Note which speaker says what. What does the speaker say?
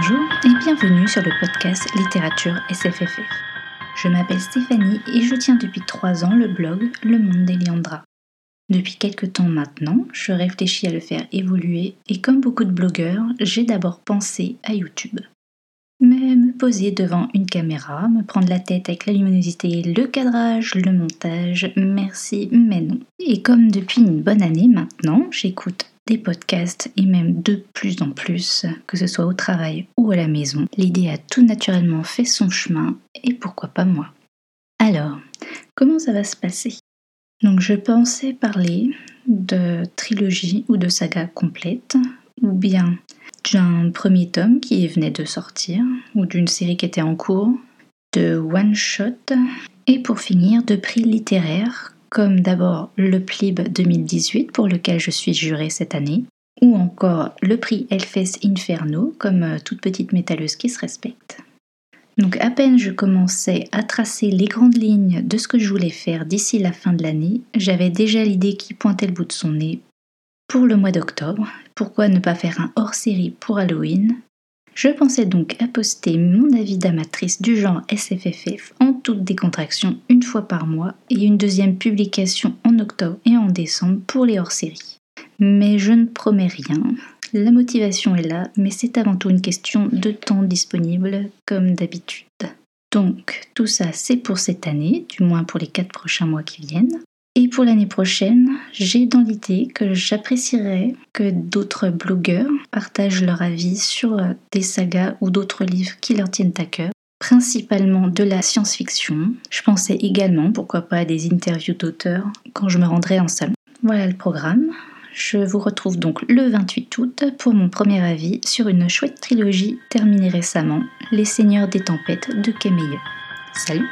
Speaker 1: Bonjour et bienvenue sur le podcast Littérature SFFF. Je m'appelle Stéphanie et je tiens depuis trois ans le blog Le Monde des Liandras. Depuis quelques temps maintenant, je réfléchis à le faire évoluer et comme beaucoup de blogueurs, j'ai d'abord pensé à YouTube. Mais me poser devant une caméra, me prendre la tête avec la luminosité, le cadrage, le montage, merci, mais non. Et comme depuis une bonne année maintenant, j'écoute des podcasts et même de plus en plus, que ce soit au travail ou à la maison. L'idée a tout naturellement fait son chemin et pourquoi pas moi. Alors, comment ça va se passer? Donc je pensais parler de trilogie ou de saga complète, ou bien d'un premier tome qui venait de sortir, ou d'une série qui était en cours, de one-shot, et pour finir de prix littéraires comme d'abord le PLIB 2018 pour lequel je suis jurée cette année, ou encore le prix Elfes Inferno comme euh, toute petite métalleuse qui se respecte. Donc à peine je commençais à tracer les grandes lignes de ce que je voulais faire d'ici la fin de l'année, j'avais déjà l'idée qui pointait le bout de son nez pour le mois d'octobre. Pourquoi ne pas faire un hors-série pour Halloween? Je pensais donc à poster mon avis d'amatrice du genre SFFF en toute décontraction une fois par mois et une deuxième publication en octobre et en décembre pour les hors-séries. Mais je ne promets rien. La motivation est là, mais c'est avant tout une question de temps disponible, comme d'habitude. Donc, tout ça, c'est pour cette année, du moins pour les quatre prochains mois qui viennent. Et pour l'année prochaine, j'ai dans l'idée que j'apprécierais que d'autres blogueurs partagent leur avis sur euh, des sagas ou d'autres livres qui leur tiennent à cœur, principalement de la science-fiction. Je pensais également, pourquoi pas, à des interviews d'auteurs quand je me rendrai en salon. Voilà le programme. Je vous retrouve donc le 28 août pour mon premier avis sur une chouette trilogie terminée récemment, Les Seigneurs des Tempêtes de Kemeyer. Salut